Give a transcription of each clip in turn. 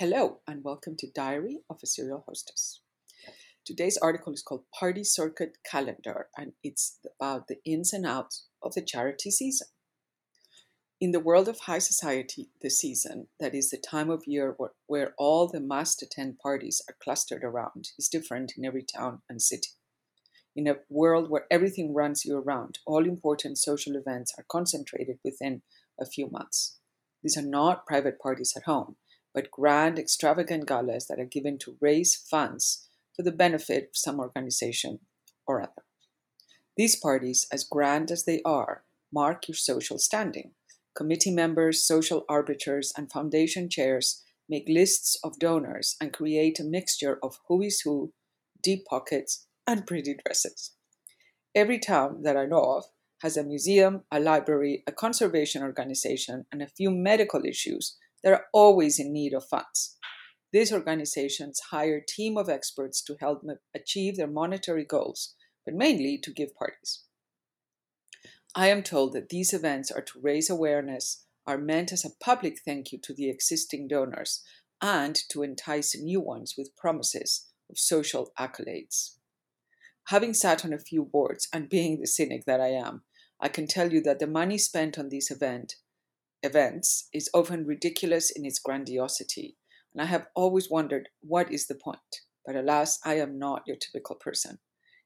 Hello, and welcome to Diary of a Serial Hostess. Today's article is called Party Circuit Calendar, and it's about the ins and outs of the charity season. In the world of high society, the season, that is the time of year where, all the must attend parties are clustered around, is different in every town and city. In a world where everything runs year round, all important social events are concentrated within a few months. These are not private parties at home, but grand, extravagant galas that are given to raise funds for the benefit of some organization or other. These parties, as grand as they are, mark your social standing. Committee members, social arbiters, and foundation chairs make lists of donors and create a mixture of who is who, deep pockets, and pretty dresses. Every town that I know of has a museum, a library, a conservation organization, and a few medical issues that are always in need of funds. These organizations hire a team of experts to help achieve their monetary goals, but mainly to give parties. I am told that these events are to raise awareness, are meant as a public thank you to the existing donors, and to entice new ones with promises of social accolades. Having sat on a few boards and being the cynic that I am, I can tell you that the money spent on this event events is often ridiculous in its grandiosity, and I have always wondered what is the point. But alas, I am not your typical person.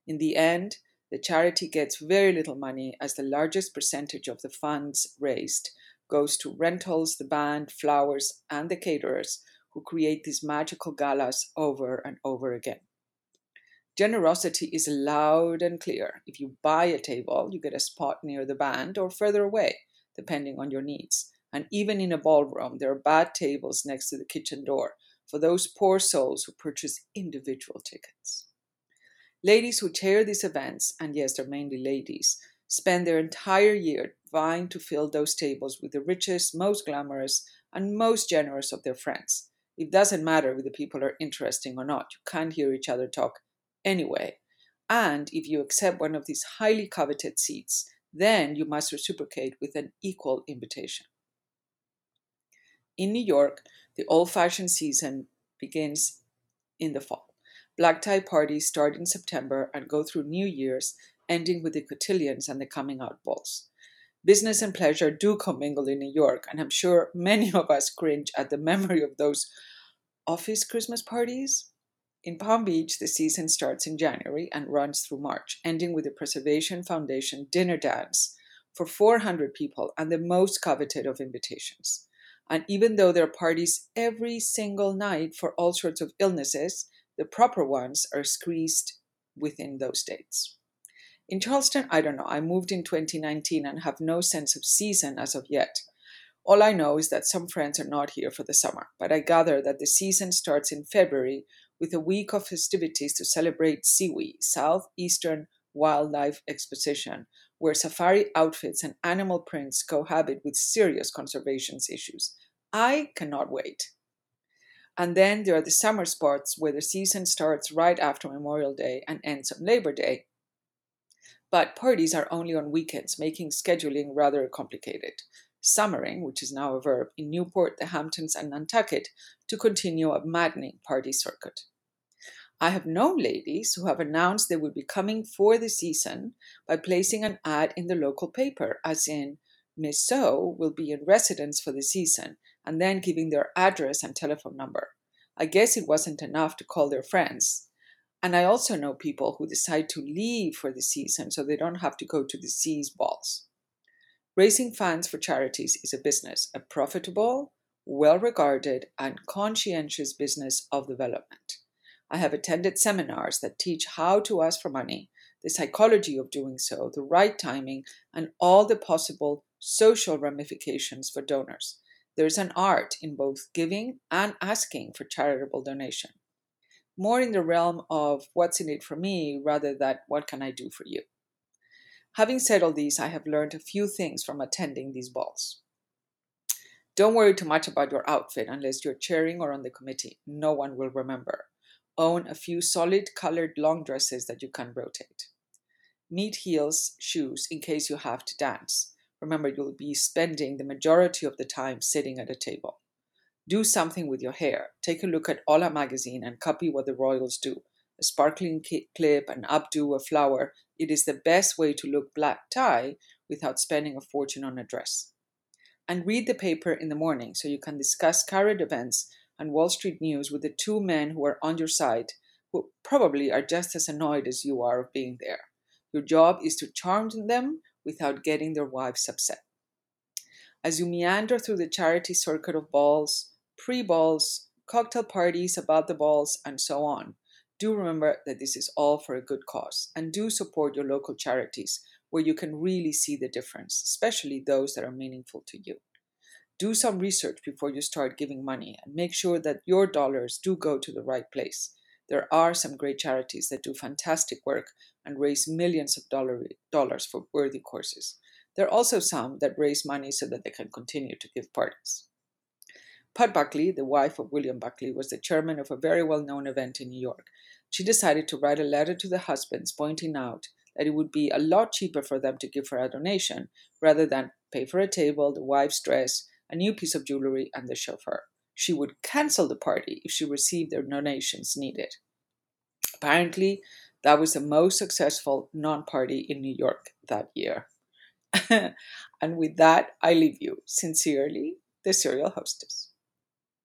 In the end, the charity gets very little money as the largest percentage of the funds raised goes to rentals, the band, flowers, and the caterers who create these magical galas over and over again. Generosity is loud and clear. If you buy a table, you get a spot near the band or further away, depending on your needs. And even in a ballroom, there are bad tables next to the kitchen door for those poor souls who purchase individual tickets. Ladies who chair these events, and yes, they're mainly ladies, spend their entire year vying to fill those tables with the richest, most glamorous, and most generous of their friends. It doesn't matter if the people are interesting or not, you can't hear each other talk anyway. And if you accept one of these highly coveted seats, then you must reciprocate with an equal invitation. In New York, the old fashioned season begins in the fall. Black tie parties start in September and go through New Year's, ending with the cotillions and the coming out balls. Business and pleasure do commingle in New York, and I'm sure many of us cringe at the memory of those office Christmas parties. In Palm Beach, the season starts in January and runs through March, ending with the Preservation Foundation dinner dance for 400 people and the most coveted of invitations. And even though there are parties every single night for all sorts of illnesses, the proper ones are squeezed within those dates. In Charleston, I don't know. I moved in 2019 and have no sense of season as of yet. All I know is that some friends are not here for the summer, but I gather that the season starts in February with a week of festivities to celebrate SEWE, Southeastern Wildlife Exposition, where safari outfits and animal prints cohabit with serious conservation issues. I cannot wait. And then there are the summer spots where the season starts right after Memorial Day and ends on Labor Day. But parties are only on weekends, making scheduling rather complicated. Summering, which is now a verb, in Newport, the Hamptons, and Nantucket to continue a maddening party circuit. I have known ladies who have announced they will be coming for the season by placing an ad in the local paper, as in, Miss So will be in residence for the season, and then giving their address and telephone number. I guess it wasn't enough to call their friends. And I also know people who decide to leave for the season so they don't have to go to the seas balls. Raising funds for charities is a business, a profitable, well regarded, and conscientious business of development. I have attended seminars that teach how to ask for money, the psychology of doing so, the right timing, and all the possible social ramifications for donors. There's an art in both giving and asking for charitable donation. More in the realm of what's in it for me rather than what can I do for you. Having said all these, I have learned a few things from attending these balls. Don't worry too much about your outfit unless you're chairing or on the committee. No one will remember. Own a few solid colored long dresses that you can rotate. Neat heels, shoes in case you have to dance. Remember, you'll be spending the majority of the time sitting at a table. Do something with your hair. Take a look at Hola magazine and copy what the royals do. A sparkling clip, an updo, a flower. It is the best way to look black tie without spending a fortune on a dress. And read the paper in the morning so you can discuss current events and Wall Street news with the two men who are on your side, who probably are just as annoyed as you are of being there. Your job is to charm them without getting their wives upset. As you meander through the charity circuit of balls, pre balls, cocktail parties about the balls, and so on, do remember that this is all for a good cause and do support your local charities where you can really see the difference, especially those that are meaningful to you. Do some research before you start giving money and make sure that your dollars do go to the right place. There are some great charities that do fantastic work and raise millions of dollars for worthy causes. There are also some that raise money so that they can continue to give parties. Pat Buckley, the wife of William Buckley, was the chairman of a very well known event in New York. She decided to write a letter to the husbands pointing out that it would be a lot cheaper for them to give her a donation rather than pay for a table, the wife's dress, a new piece of jewelry, and the chauffeur. She would cancel the party if she received the donations needed. Apparently, that was the most successful non party in New York that year. and with that, I leave you. Sincerely, the serial hostess.